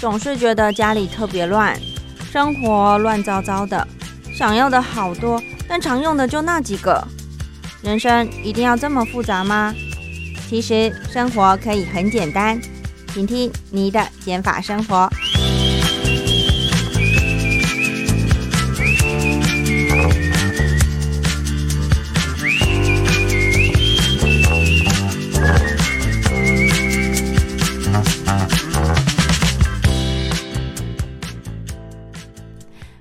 总是觉得家里特别乱，生活乱糟糟的，想要的好多，但常用的就那几个。人生一定要这么复杂吗？其实生活可以很简单，请听你的减法生活。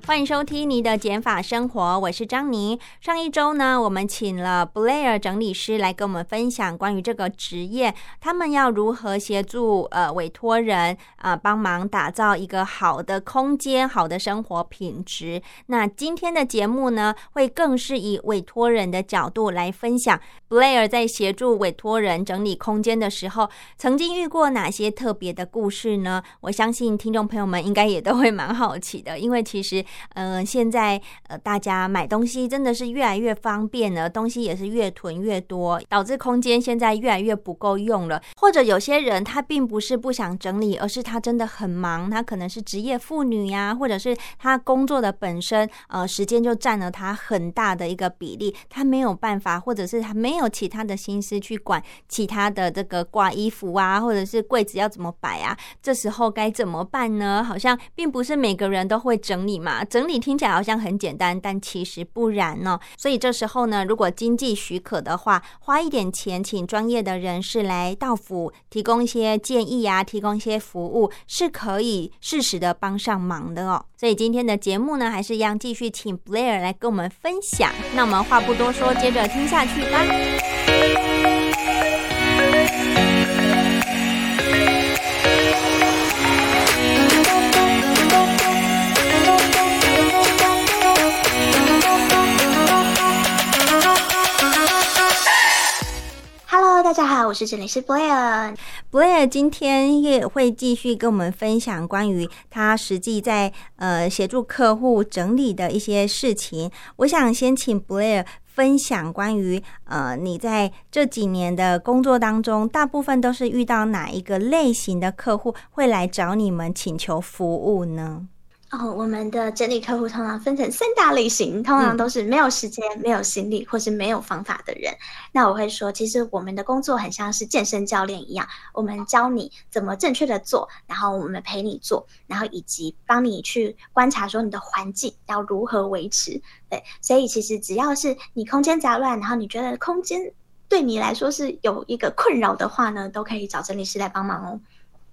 欢迎收听你的减法生活，我是张宁。上一周呢，我们请了 Blair 整理师来跟我们分享关于这个职业，他们要如何协助呃委托人啊帮忙打造一个好的空间、好的生活品质。那今天的节目呢，会更是以委托人的角度来分享 Blair 在协助委托人整理空间的时候，曾经遇过哪些特别的故事呢？我相信听众朋友们应该也都会蛮好奇的，因为其实。嗯，现在呃，大家买东西真的是越来越方便了，东西也是越囤越多，导致空间现在越来越不够用了。或者有些人他并不是不想整理，而是他真的很忙，他可能是职业妇女呀，或者是他工作的本身呃时间就占了他很大的一个比例，他没有办法，或者是他没有其他的心思去管其他的这个挂衣服啊，或者是柜子要怎么摆啊，这时候该怎么办呢？好像并不是每个人都会整理嘛。整理听起来好像很简单，但其实不然呢。所以这时候呢，如果经济许可的话，花一点钱请专业的人士来到府提供一些建议啊，提供一些服务，是可以适时的帮上忙的哦。所以今天的节目呢，还是一样继续请 Blair 来跟我们分享。那我们话不多说，接着听下去吧。大家好，我是整理师 Blair。Blair 今天也会继续跟我们分享关于他实际在呃协助客户整理的一些事情。我想先请 Blair 分享关于呃你在这几年的工作当中，大部分都是遇到哪一个类型的客户会来找你们请求服务呢？哦，我们的整理客户通常分成三大类型，通常都是没有时间、没有心力或是没有方法的人。那我会说，其实我们的工作很像是健身教练一样，我们教你怎么正确的做，然后我们陪你做，然后以及帮你去观察说你的环境要如何维持。对，所以其实只要是你空间杂乱，然后你觉得空间对你来说是有一个困扰的话呢，都可以找整理师来帮忙哦。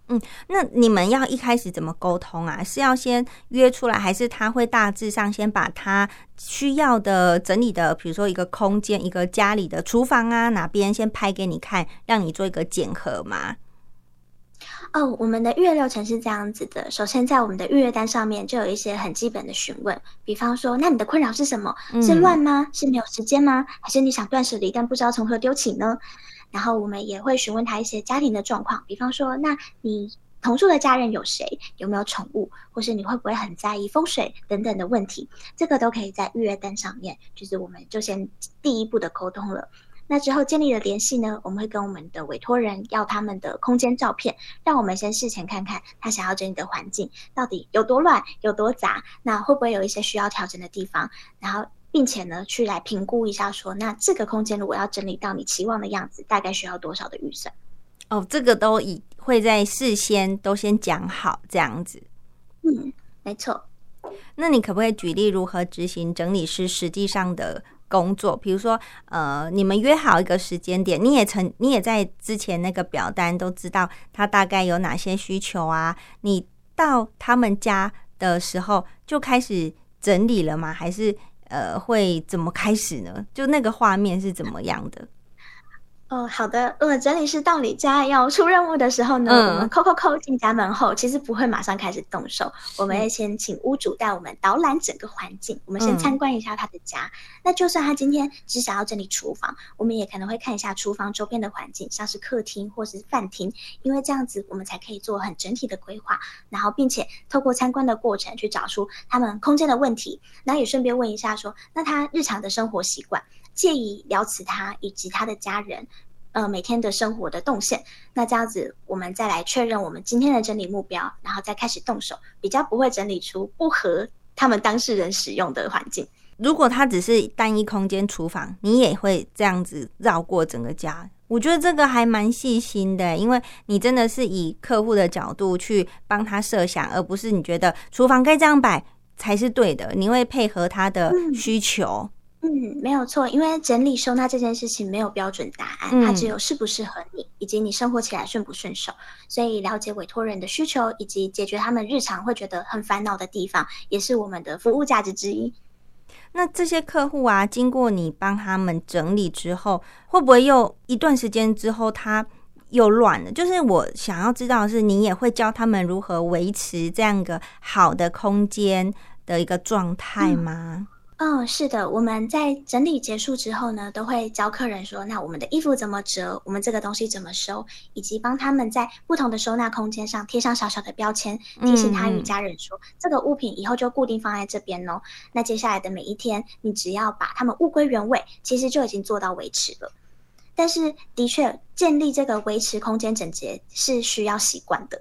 嗯，那你们要一开始怎么沟通啊？是要先约出来，还是他会大致上先把他需要的整理的，比如说一个空间、一个家里的厨房啊，哪边先拍给你看，让你做一个检核吗？哦，我们的预约流程是这样子的。首先，在我们的预约单上面就有一些很基本的询问，比方说，那你的困扰是什么？是乱吗？是没有时间吗？还是你想断舍离，但不知道从何丢起呢？然后我们也会询问他一些家庭的状况，比方说，那你同住的家人有谁？有没有宠物？或是你会不会很在意风水等等的问题？这个都可以在预约单上面，就是我们就先第一步的沟通了。那之后建立了联系呢，我们会跟我们的委托人要他们的空间照片，让我们先事前看看他想要整理的环境到底有多乱、有多杂，那会不会有一些需要调整的地方？然后。并且呢，去来评估一下，说那这个空间如果要整理到你期望的样子，大概需要多少的预算？哦，这个都已会在事先都先讲好这样子。嗯，没错。那你可不可以举例如何执行整理师实际上的工作？比如说，呃，你们约好一个时间点，你也曾你也在之前那个表单都知道他大概有哪些需求啊？你到他们家的时候就开始整理了吗？还是？呃，会怎么开始呢？就那个画面是怎么样的？哦，好的。呃，整理师到你家要出任务的时候呢，我们扣扣扣进家门后，其实不会马上开始动手，我们要先请屋主带我们导览整个环境，我们先参观一下他的家。那就算他今天只想要整理厨房，我们也可能会看一下厨房周边的环境，像是客厅或是饭厅，因为这样子我们才可以做很整体的规划，然后并且透过参观的过程去找出他们空间的问题，那也顺便问一下说，那他日常的生活习惯。介意聊此他以及他的家人，呃每天的生活的动线。那这样子，我们再来确认我们今天的整理目标，然后再开始动手，比较不会整理出不合他们当事人使用的环境。如果它只是单一空间厨房，你也会这样子绕过整个家。我觉得这个还蛮细心的，因为你真的是以客户的角度去帮他设想，而不是你觉得厨房该这样摆才是对的。你会配合他的需求。嗯，没有错，因为整理收纳这件事情没有标准答案，它只有适不适合你，以及你生活起来顺不顺手。所以了解委托人的需求，以及解决他们日常会觉得很烦恼的地方，也是我们的服务价值之一。那这些客户啊，经过你帮他们整理之后，会不会又一段时间之后他又乱了？就是我想要知道的是，你也会教他们如何维持这样个好的空间的一个状态吗？嗯，是的，我们在整理结束之后呢，都会教客人说，那我们的衣服怎么折，我们这个东西怎么收，以及帮他们在不同的收纳空间上贴上小小的标签，提醒他与家人说，这个物品以后就固定放在这边哦。那接下来的每一天，你只要把它们物归原位，其实就已经做到维持了。但是，的确，建立这个维持空间整洁是需要习惯的。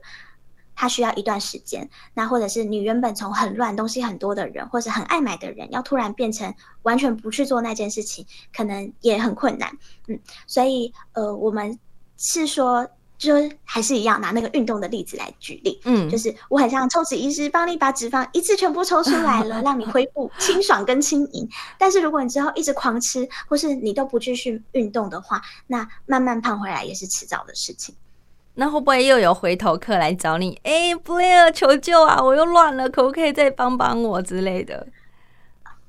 它需要一段时间，那或者是你原本从很乱、东西很多的人，或者很爱买的人，要突然变成完全不去做那件事情，可能也很困难。嗯，所以呃，我们是说，就还是一样，拿那个运动的例子来举例。嗯，就是我很像抽脂医师，帮你把脂肪一次全部抽出来了，让你恢复清爽跟轻盈。但是如果你之后一直狂吃，或是你都不继续运动的话，那慢慢胖回来也是迟早的事情。那会不会又有回头客来找你？哎，Blair，求救啊！我又乱了，可不可以再帮帮我之类的？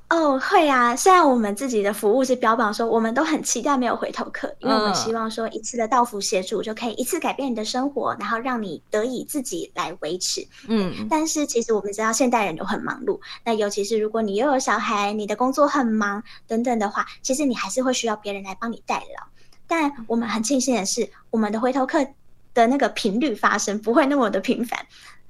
哦，会啊。虽然我们自己的服务是标榜说，我们都很期待没有回头客，因为我们希望说一次的到府协助就可以一次改变你的生活，然后让你得以自己来维持。嗯。但是其实我们知道，现代人都很忙碌。那尤其是如果你又有小孩，你的工作很忙等等的话，其实你还是会需要别人来帮你代劳。但我们很庆幸的是，我们的回头客。的那个频率发生不会那么的频繁，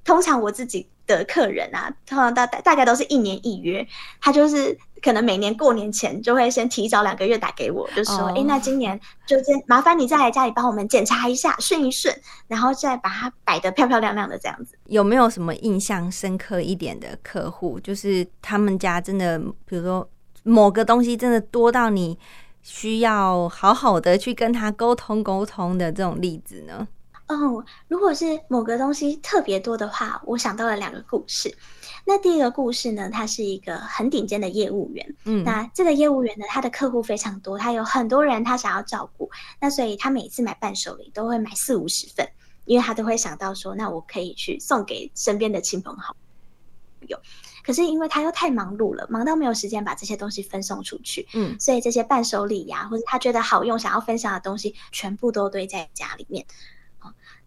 通常我自己的客人啊，通常大大概都是一年一约，他就是可能每年过年前就会先提早两个月打给我，就说，哎，那今年就先麻烦你再来家里帮我们检查一下，顺一顺，然后再把它摆得漂漂亮亮的这样子。有没有什么印象深刻一点的客户？就是他们家真的，比如说某个东西真的多到你需要好好的去跟他沟通沟通的这种例子呢？哦，如果是某个东西特别多的话，我想到了两个故事。那第一个故事呢，他是一个很顶尖的业务员。嗯，那这个业务员呢，他的客户非常多，他有很多人他想要照顾。那所以他每次买伴手礼都会买四五十份，因为他都会想到说，那我可以去送给身边的亲朋好友。可是因为他又太忙碌了，忙到没有时间把这些东西分送出去。嗯，所以这些伴手礼呀，或者他觉得好用、想要分享的东西，全部都堆在家里面。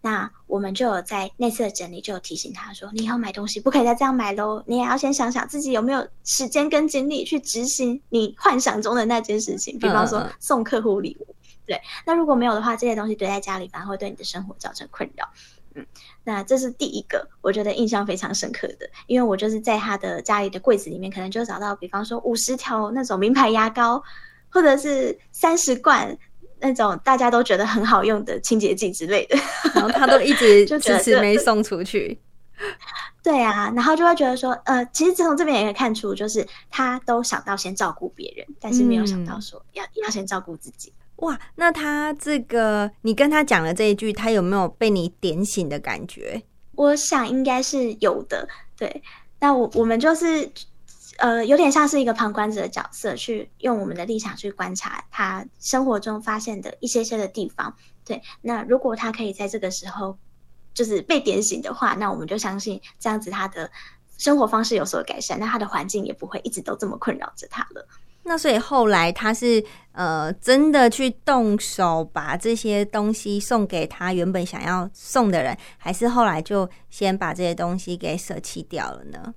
那我们就有在那次的整理，就有提醒他说：“你以后买东西不可以再这样买喽，你也要先想想自己有没有时间跟精力去执行你幻想中的那件事情，比方说送客户礼物。对，那如果没有的话，这些东西堆在家里反而会对你的生活造成困扰。嗯，那这是第一个，我觉得印象非常深刻的，因为我就是在他的家里的柜子里面，可能就找到，比方说五十条那种名牌牙膏，或者是三十罐。那种大家都觉得很好用的清洁剂之类的，然后他都一直就迟迟没送出去。对啊，然后就会觉得说，呃，其实从这边也可以看出，就是他都想到先照顾别人，但是没有想到说要要先照顾自己。哇，那他这个你跟他讲了这一句，他有没有被你点醒的感觉？我想应该是有的。对，那我我们就是。呃，有点像是一个旁观者的角色，去用我们的立场去观察他生活中发现的一些些的地方。对，那如果他可以在这个时候就是被点醒的话，那我们就相信这样子他的生活方式有所改善，那他的环境也不会一直都这么困扰着他了。那所以后来他是呃真的去动手把这些东西送给他原本想要送的人，还是后来就先把这些东西给舍弃掉了呢？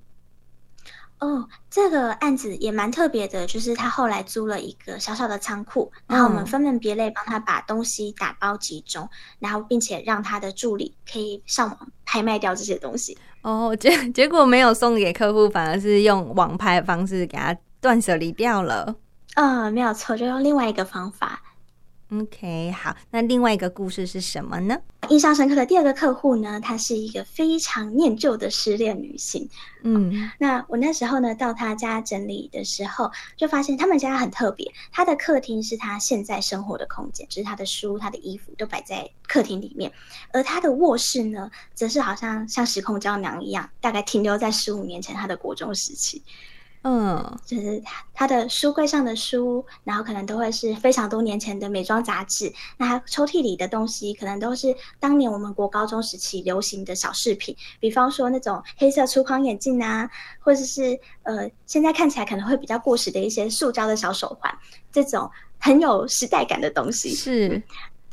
哦，这个案子也蛮特别的，就是他后来租了一个小小的仓库，然后我们分门别类帮他把东西打包集中，然后并且让他的助理可以上网拍卖掉这些东西。哦，结 结果没有送给客户，反而是用网拍的方式给他断舍离掉了。嗯，没有错，就用另外一个方法。OK，好，那另外一个故事是什么呢？印象深刻的第二个客户呢，她是一个非常念旧的失恋女性。嗯，那我那时候呢到她家整理的时候，就发现他们家很特别。她的客厅是她现在生活的空间，就是她的书、她的衣服都摆在客厅里面，而她的卧室呢，则是好像像时空胶囊一样，大概停留在十五年前她的国中时期。嗯，就是他他的书柜上的书，然后可能都会是非常多年前的美妆杂志。那抽屉里的东西，可能都是当年我们国高中时期流行的小饰品，比方说那种黑色粗框眼镜啊，或者是呃，现在看起来可能会比较过时的一些塑胶的小手环，这种很有时代感的东西是。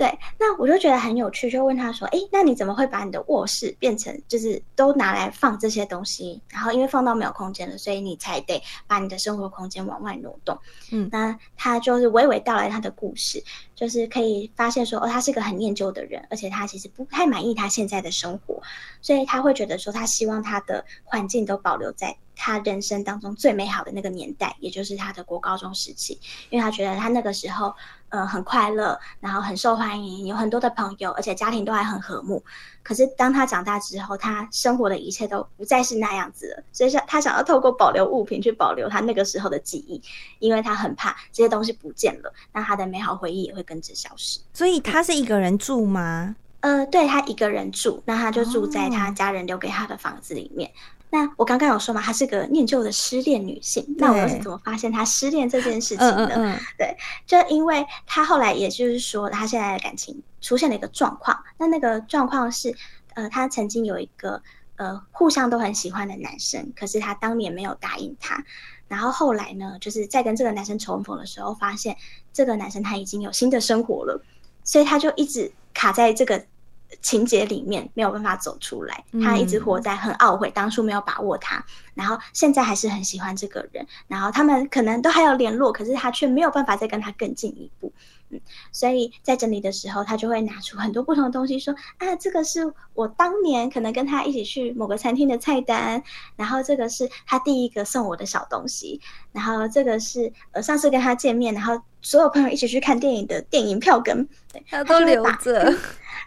对，那我就觉得很有趣，就问他说：“哎，那你怎么会把你的卧室变成就是都拿来放这些东西？然后因为放到没有空间了，所以你才得把你的生活空间往外挪动。”嗯，那他就是娓娓道来他的故事，就是可以发现说：“哦，他是个很念旧的人，而且他其实不太满意他现在的生活，所以他会觉得说，他希望他的环境都保留在。”他人生当中最美好的那个年代，也就是他的国高中时期，因为他觉得他那个时候，嗯，很快乐，然后很受欢迎，有很多的朋友，而且家庭都还很和睦。可是当他长大之后，他生活的一切都不再是那样子了，所以想他想要透过保留物品去保留他那个时候的记忆，因为他很怕这些东西不见了，那他的美好回忆也会跟着消失。所以他是一个人住吗？呃，对他一个人住，那他就住在他家人留给他的房子里面。那我刚刚有说嘛，她是个念旧的失恋女性。那我又是怎么发现她失恋这件事情的？对，就因为她后来，也就是说，她现在的感情出现了一个状况。那那个状况是，呃，她曾经有一个呃互相都很喜欢的男生，可是她当年没有答应他。然后后来呢，就是在跟这个男生重逢的时候，发现这个男生他已经有新的生活了，所以他就一直卡在这个。情节里面没有办法走出来，他一直活在很懊悔当初没有把握他，然后现在还是很喜欢这个人，然后他们可能都还有联络，可是他却没有办法再跟他更进一步。嗯，所以在整理的时候，他就会拿出很多不同的东西，说啊，这个是我当年可能跟他一起去某个餐厅的菜单，然后这个是他第一个送我的小东西，然后这个是呃上次跟他见面，然后所有朋友一起去看电影的电影票根，他都留着。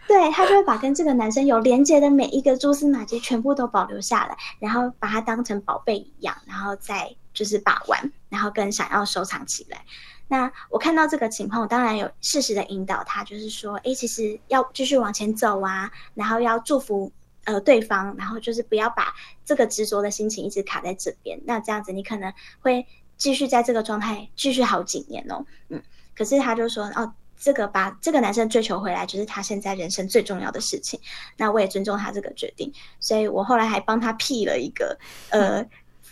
对他就会把跟这个男生有连接的每一个蛛丝马迹全部都保留下来，然后把它当成宝贝一样，然后再就是把玩，然后跟想要收藏起来。那我看到这个情况，我当然有适时的引导他，就是说，哎，其实要继续往前走啊，然后要祝福呃对方，然后就是不要把这个执着的心情一直卡在这边。那这样子你可能会继续在这个状态继续好几年哦。嗯，可是他就说哦。这个把这个男生追求回来，就是他现在人生最重要的事情。那我也尊重他这个决定，所以我后来还帮他辟了一个呃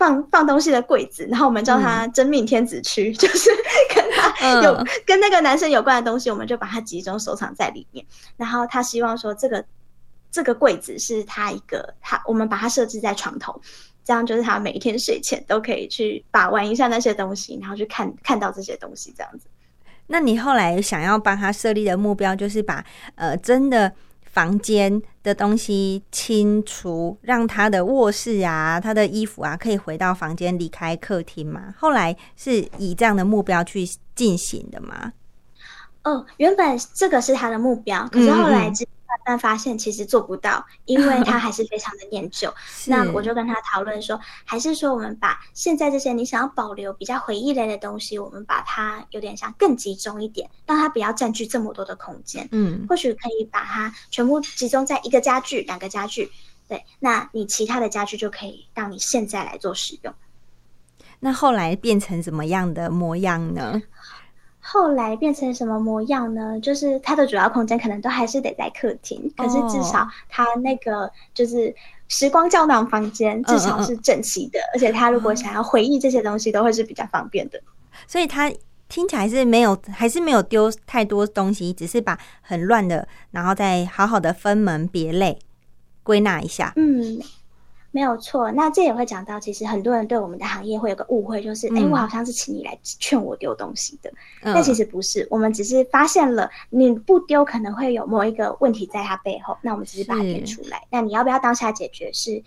放放东西的柜子，然后我们叫他真命天子区，就是跟他有跟那个男生有关的东西，我们就把它集中收藏在里面。然后他希望说，这个这个柜子是他一个他，我们把它设置在床头，这样就是他每一天睡前都可以去把玩一下那些东西，然后去看看到这些东西，这样子。那你后来想要帮他设立的目标，就是把呃真的房间的东西清除，让他的卧室啊、他的衣服啊可以回到房间，离开客厅嘛？后来是以这样的目标去进行的吗？哦，原本这个是他的目标，可是后来。但发现其实做不到，因为他还是非常的念旧。那我就跟他讨论说，还是说我们把现在这些你想要保留比较回忆类的东西，我们把它有点像更集中一点，让它不要占据这么多的空间。嗯，或许可以把它全部集中在一个家具、两个家具。对，那你其他的家具就可以让你现在来做使用。那后来变成怎么样的模样呢？后来变成什么模样呢？就是它的主要空间可能都还是得在客厅，可是至少它那个就是时光胶囊房间至少是整齐的，而且他如果想要回忆这些东西，都会是比较方便的。所以它听起来是没有，还是没有丢太多东西，只是把很乱的，然后再好好的分门别类归纳一下。嗯。没有错，那这也会讲到，其实很多人对我们的行业会有个误会，就是，哎，我好像是请你来劝我丢东西的，但其实不是，我们只是发现了你不丢可能会有某一个问题在它背后，那我们只是把它点出来，那你要不要当下解决是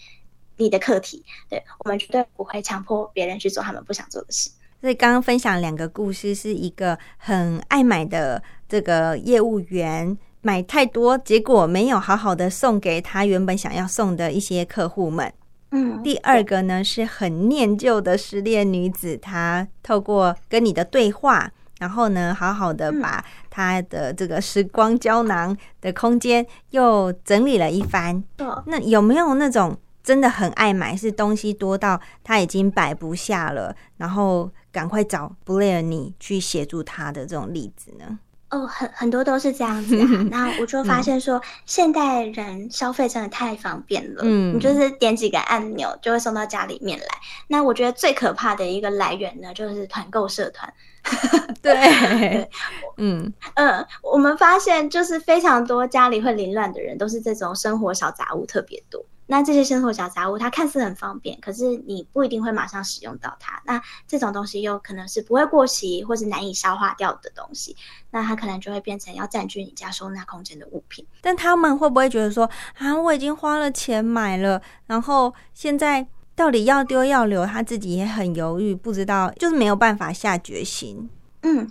你的课题，对我们绝对不会强迫别人去做他们不想做的事。所以刚刚分享两个故事，是一个很爱买的这个业务员买太多，结果没有好好的送给他原本想要送的一些客户们。嗯，第二个呢是很念旧的失恋女子，她透过跟你的对话，然后呢好好的把她的这个时光胶囊的空间又整理了一番。那有没有那种真的很爱买，是东西多到他已经摆不下了，然后？赶快找布莱尔你去协助他的这种例子呢？哦，很很多都是这样子啊。那我就发现说，现代人消费真的太方便了。嗯，你就是点几个按钮就会送到家里面来。那我觉得最可怕的一个来源呢，就是团购社团。对，嗯嗯，我们发现就是非常多家里会凌乱的人，都是这种生活小杂物特别多。那这些生活小杂物，它看似很方便，可是你不一定会马上使用到它。那这种东西又可能是不会过期或是难以消化掉的东西，那它可能就会变成要占据你家收纳空间的物品。但他们会不会觉得说啊，我已经花了钱买了，然后现在到底要丢要留，他自己也很犹豫，不知道就是没有办法下决心。嗯。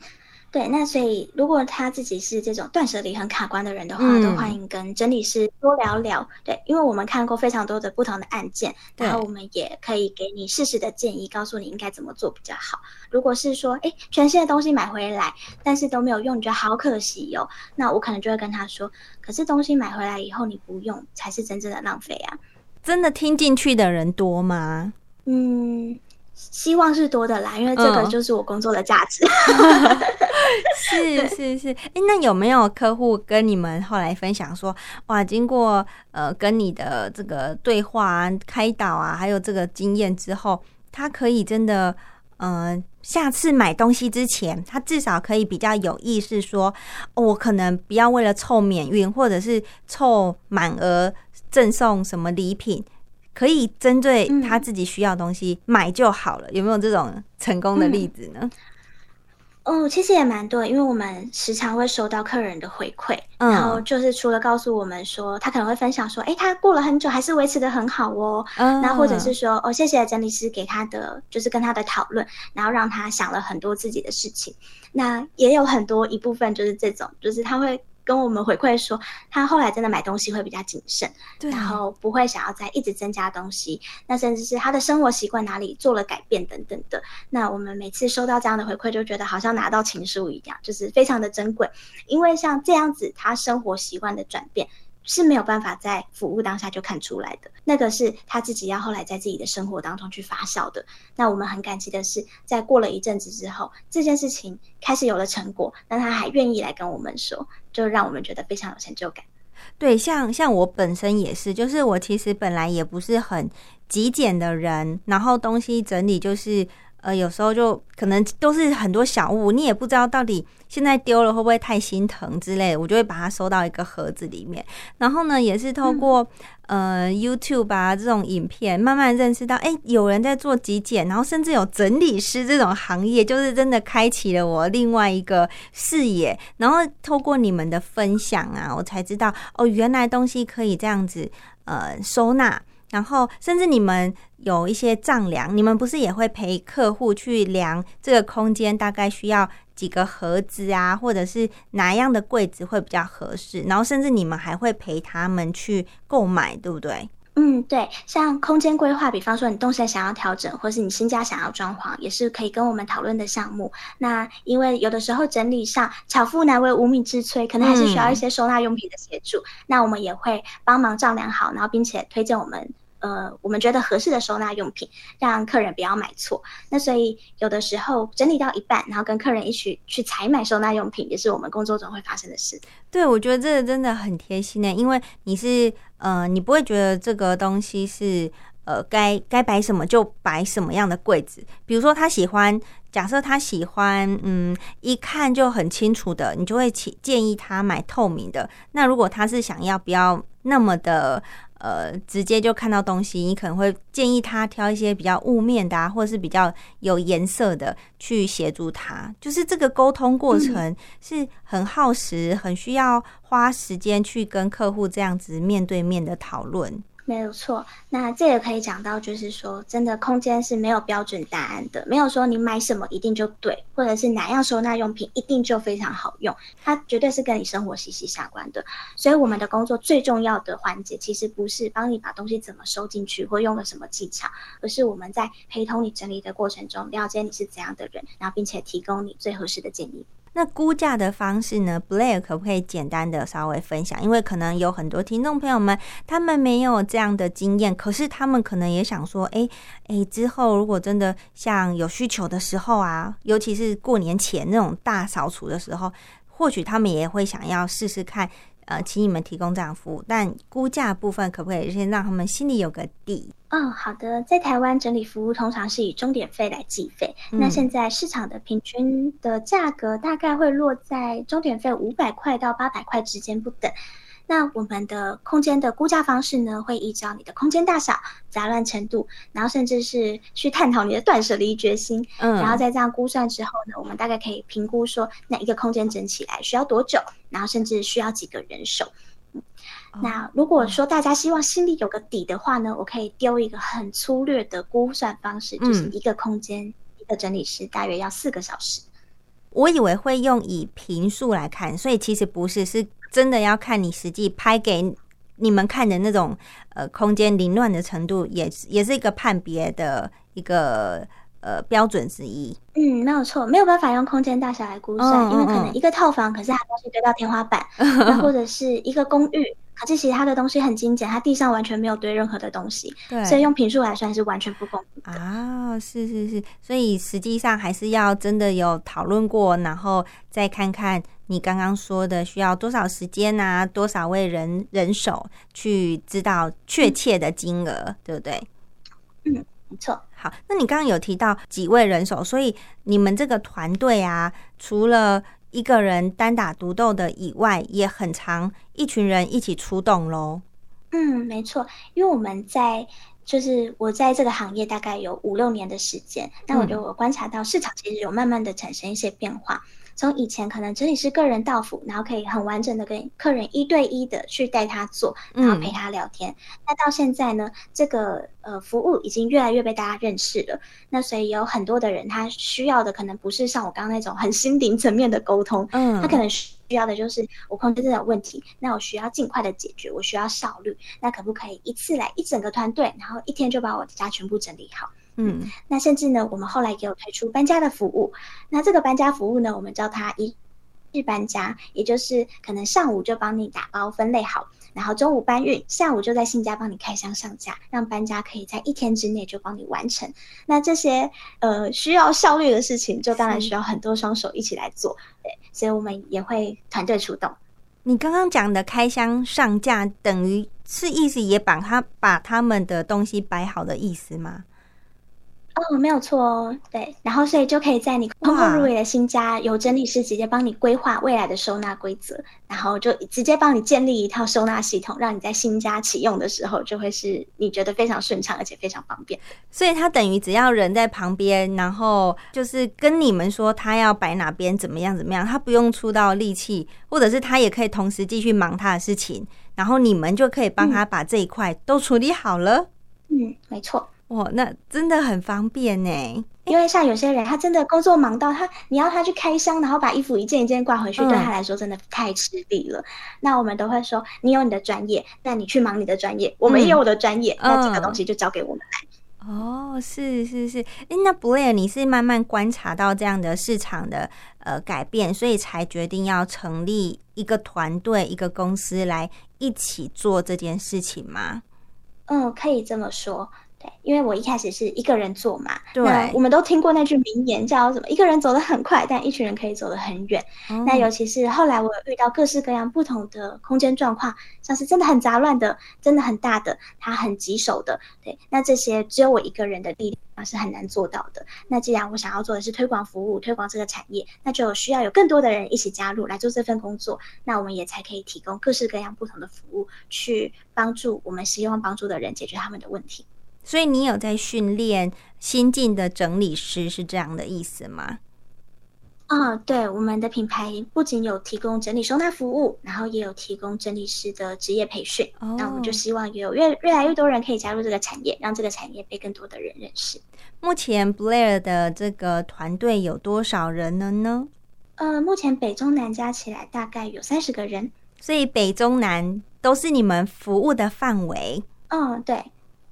对，那所以如果他自己是这种断舍离很卡关的人的话，都欢迎跟整理师多聊聊。对，因为我们看过非常多的不同的案件，然后我们也可以给你适时的建议，告诉你应该怎么做比较好。如果是说，哎，全新的东西买回来，但是都没有用，你觉得好可惜哦，那我可能就会跟他说，可是东西买回来以后你不用，才是真正的浪费啊。真的听进去的人多吗？嗯。希望是多的啦，因为这个就是我工作的价值。是 是是，哎，那有没有客户跟你们后来分享说，哇，经过呃跟你的这个对话、啊开导啊，还有这个经验之后，他可以真的，嗯，下次买东西之前，他至少可以比较有意识说，哦我可能不要为了凑免运，或者是凑满额赠送什么礼品。可以针对他自己需要的东西买就好了，有没有这种成功的例子呢？哦，其实也蛮多，因为我们时常会收到客人的回馈，然后就是除了告诉我们说他可能会分享说，哎，他过了很久还是维持的很好哦，嗯。那或者是说，哦，谢谢整理师给他的就是跟他的讨论，然后让他想了很多自己的事情，那也有很多一部分就是这种，就是他会。跟我们回馈说，他后来真的买东西会比较谨慎，然后不会想要再一直增加东西，那甚至是他的生活习惯哪里做了改变等等的。那我们每次收到这样的回馈，就觉得好像拿到情书一样，就是非常的珍贵，因为像这样子他生活习惯的转变。是没有办法在服务当下就看出来的，那个是他自己要后来在自己的生活当中去发酵的。那我们很感激的是，在过了一阵子之后，这件事情开始有了成果，那他还愿意来跟我们说，就让我们觉得非常有成就感。对，像像我本身也是，就是我其实本来也不是很极简的人，然后东西整理就是。呃，有时候就可能都是很多小物，你也不知道到底现在丢了会不会太心疼之类，我就会把它收到一个盒子里面。然后呢，也是透过呃 YouTube 啊这种影片，慢慢认识到，哎，有人在做极简，然后甚至有整理师这种行业，就是真的开启了我另外一个视野。然后透过你们的分享啊，我才知道哦，原来东西可以这样子呃收纳。然后，甚至你们有一些丈量，你们不是也会陪客户去量这个空间大概需要几个盒子啊，或者是哪样的柜子会比较合适？然后，甚至你们还会陪他们去购买，对不对？嗯，对。像空间规划，比方说你动线想要调整，或是你新家想要装潢，也是可以跟我们讨论的项目。那因为有的时候整理上巧妇难为无米之炊，可能还是需要一些收纳用品的协助。那我们也会帮忙丈量好，然后并且推荐我们。呃，我们觉得合适的收纳用品，让客人不要买错。那所以有的时候整理到一半，然后跟客人一起去采买收纳用品，也是我们工作中会发生的事。对，我觉得这个真的很贴心呢，因为你是呃，你不会觉得这个东西是呃该该摆什么就摆什么样的柜子。比如说他喜欢，假设他喜欢嗯一看就很清楚的，你就会建议他买透明的。那如果他是想要不要那么的。呃，直接就看到东西，你可能会建议他挑一些比较雾面的，啊，或者是比较有颜色的去协助他。就是这个沟通过程是很耗时，很需要花时间去跟客户这样子面对面的讨论。没有错，那这也可以讲到，就是说，真的空间是没有标准答案的，没有说你买什么一定就对，或者是哪样收纳用品一定就非常好用，它绝对是跟你生活息息相关的。所以我们的工作最重要的环节，其实不是帮你把东西怎么收进去，或用了什么技巧，而是我们在陪同你整理的过程中，了解你是怎样的人，然后并且提供你最合适的建议。那估价的方式呢？Blair 可不可以简单的稍微分享？因为可能有很多听众朋友们，他们没有这样的经验，可是他们可能也想说，哎哎，之后如果真的像有需求的时候啊，尤其是过年前那种大扫除的时候，或许他们也会想要试试看。呃，请你们提供这样服务，但估价部分可不可以先让他们心里有个底？哦，好的，在台湾整理服务通常是以钟点费来计费，那现在市场的平均的价格大概会落在钟点费五百块到八百块之间不等。那我们的空间的估价方式呢，会依照你的空间大小、杂乱程度，然后甚至是去探讨你的断舍离决心，嗯，然后在这样估算之后呢，我们大概可以评估说，哪一个空间整起来需要多久，然后甚至需要几个人手。那如果说大家希望心里有个底的话呢，我可以丢一个很粗略的估算方式，就是一个空间一个整理师大约要四个小时。我以为会用以平数来看，所以其实不是，是真的要看你实际拍给你们看的那种呃空间凌乱的程度，也也是一个判别的一个呃标准之一。嗯，没有错，没有办法用空间大小来估算，因为可能一个套房，可是它东西堆到天花板，或者是一个公寓。可是其他的东西很精简，它地上完全没有堆任何的东西，对，所以用平数来算是完全不公平啊！是是是，所以实际上还是要真的有讨论过，然后再看看你刚刚说的需要多少时间啊，多少位人人手去知道确切的金额，对不对？嗯，没错。好，那你刚刚有提到几位人手，所以你们这个团队啊，除了一个人单打独斗的以外，也很常一群人一起出动喽。嗯，没错，因为我们在就是我在这个行业大概有五六年的时间，那我就我观察到市场其实有慢慢的产生一些变化。从以前可能整理是个人到府，然后可以很完整的跟客人一对一的去带他做，然后陪他聊天。那到现在呢，这个呃服务已经越来越被大家认识了。那所以有很多的人，他需要的可能不是像我刚刚那种很心灵层面的沟通，嗯，他可能需要的就是我空间这种问题，那我需要尽快的解决，我需要效率，那可不可以一次来一整个团队，然后一天就把我的家全部整理好？嗯，那甚至呢，我们后来也有推出搬家的服务。那这个搬家服务呢，我们叫它一日搬家，也就是可能上午就帮你打包分类好，然后中午搬运，下午就在新家帮你开箱上架，让搬家可以在一天之内就帮你完成。那这些呃需要效率的事情，就当然需要很多双手一起来做。对，所以我们也会团队出动。你刚刚讲的开箱上架，等于是意思也把他把他们的东西摆好的意思吗？哦，没有错哦，对，然后所以就可以在你空空如也的新家，由整理师直接帮你规划未来的收纳规则，然后就直接帮你建立一套收纳系统，让你在新家启用的时候就会是你觉得非常顺畅而且非常方便。所以他等于只要人在旁边，然后就是跟你们说他要摆哪边怎么样怎么样，他不用出到力气，或者是他也可以同时继续忙他的事情，然后你们就可以帮他把这一块都处理好了。嗯，没错。哇，那真的很方便呢。因为像有些人，他真的工作忙到他，你要他去开箱，然后把衣服一件一件挂回去，对他来说真的太吃力了。那我们都会说，你有你的专业，那你去忙你的专业，我们也有我的专业，那这个东西就交给我们来。哦，是是是，哎，那 Blair，你是慢慢观察到这样的市场的呃改变，所以才决定要成立一个团队、一个公司来一起做这件事情吗？嗯，可以这么说。因为我一开始是一个人做嘛，对我们都听过那句名言叫什么？一个人走得很快，但一群人可以走得很远。那尤其是后来我遇到各式各样不同的空间状况，像是真的很杂乱的，真的很大的，它很棘手的。对，那这些只有我一个人的力量是很难做到的。那既然我想要做的是推广服务、推广这个产业，那就需要有更多的人一起加入来做这份工作。那我们也才可以提供各式各样不同的服务，去帮助我们希望帮助的人解决他们的问题。所以你有在训练新进的整理师，是这样的意思吗？啊，对，我们的品牌不仅有提供整理收纳服务，然后也有提供整理师的职业培训。那我们就希望有越越来越多人可以加入这个产业，让这个产业被更多的人认识。目前 Blair 的这个团队有多少人了呢？呃，目前北中南加起来大概有三十个人，所以北中南都是你们服务的范围。嗯，对。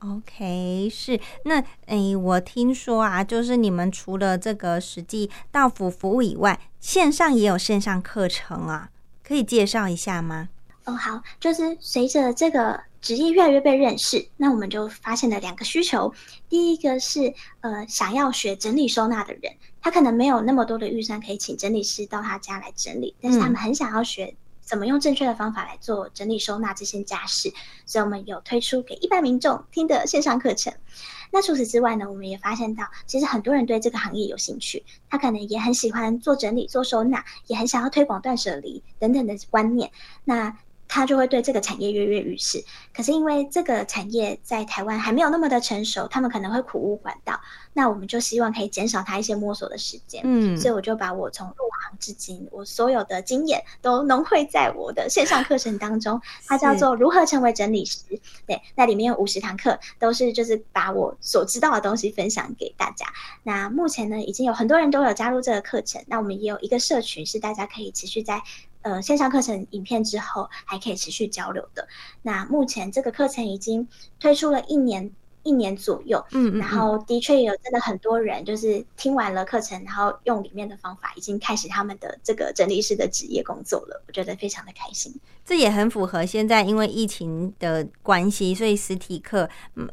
OK，是那诶，我听说啊，就是你们除了这个实际到府服务以外，线上也有线上课程啊，可以介绍一下吗？哦，好，就是随着这个职业越来越被认识，那我们就发现了两个需求。第一个是呃，想要学整理收纳的人，他可能没有那么多的预算可以请整理师到他家来整理，但是他们很想要学。怎么用正确的方法来做整理收纳这些家事？所以我们有推出给一般民众听的线上课程。那除此之外呢，我们也发现到，其实很多人对这个行业有兴趣，他可能也很喜欢做整理、做收纳，也很想要推广断舍离等等的观念。那他就会对这个产业跃跃欲试，可是因为这个产业在台湾还没有那么的成熟，他们可能会苦无管道。那我们就希望可以减少他一些摸索的时间。嗯，所以我就把我从入行至今我所有的经验都融汇在我的线上课程当中，它叫做如何成为整理师。对，那里面有五十堂课，都是就是把我所知道的东西分享给大家。那目前呢，已经有很多人都有加入这个课程。那我们也有一个社群，是大家可以持续在。呃，线上课程影片之后还可以持续交流的。那目前这个课程已经推出了一年一年左右，嗯，然后的确有真的很多人就是听完了课程，然后用里面的方法，已经开始他们的这个整理师的职业工作了。我觉得非常的开心。这也很符合现在因为疫情的关系，所以实体课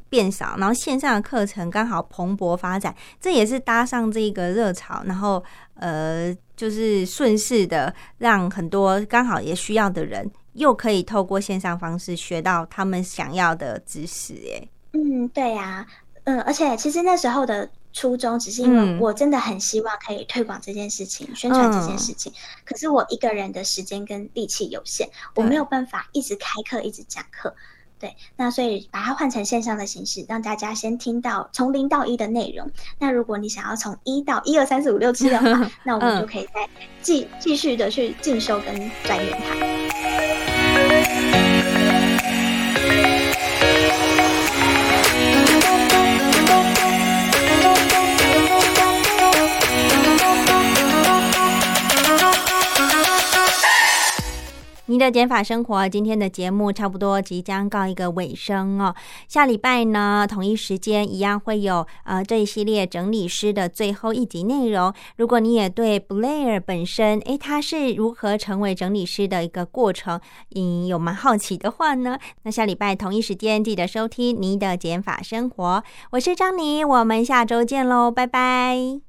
变少，然后线上的课程刚好蓬勃发展，这也是搭上这个热潮，然后呃。就是顺势的，让很多刚好也需要的人，又可以透过线上方式学到他们想要的知识。哎，嗯，对呀，嗯，而且其实那时候的初衷，只是因为我真的很希望可以推广这件事情，宣传这件事情。可是我一个人的时间跟力气有限，我没有办法一直开课，一直讲课。对，那所以把它换成线上的形式，让大家先听到从零到一的内容。那如果你想要从一到一二三四五六七的话，那我们就可以再继继续的去进修跟钻研它。你的减法生活，今天的节目差不多即将告一个尾声哦。下礼拜呢，同一时间一样会有呃这一系列整理师的最后一集内容。如果你也对 Blair 本身，诶，他是如何成为整理师的一个过程，嗯，有蛮好奇的话呢，那下礼拜同一时间记得收听你的减法生活。我是张妮，我们下周见喽，拜拜。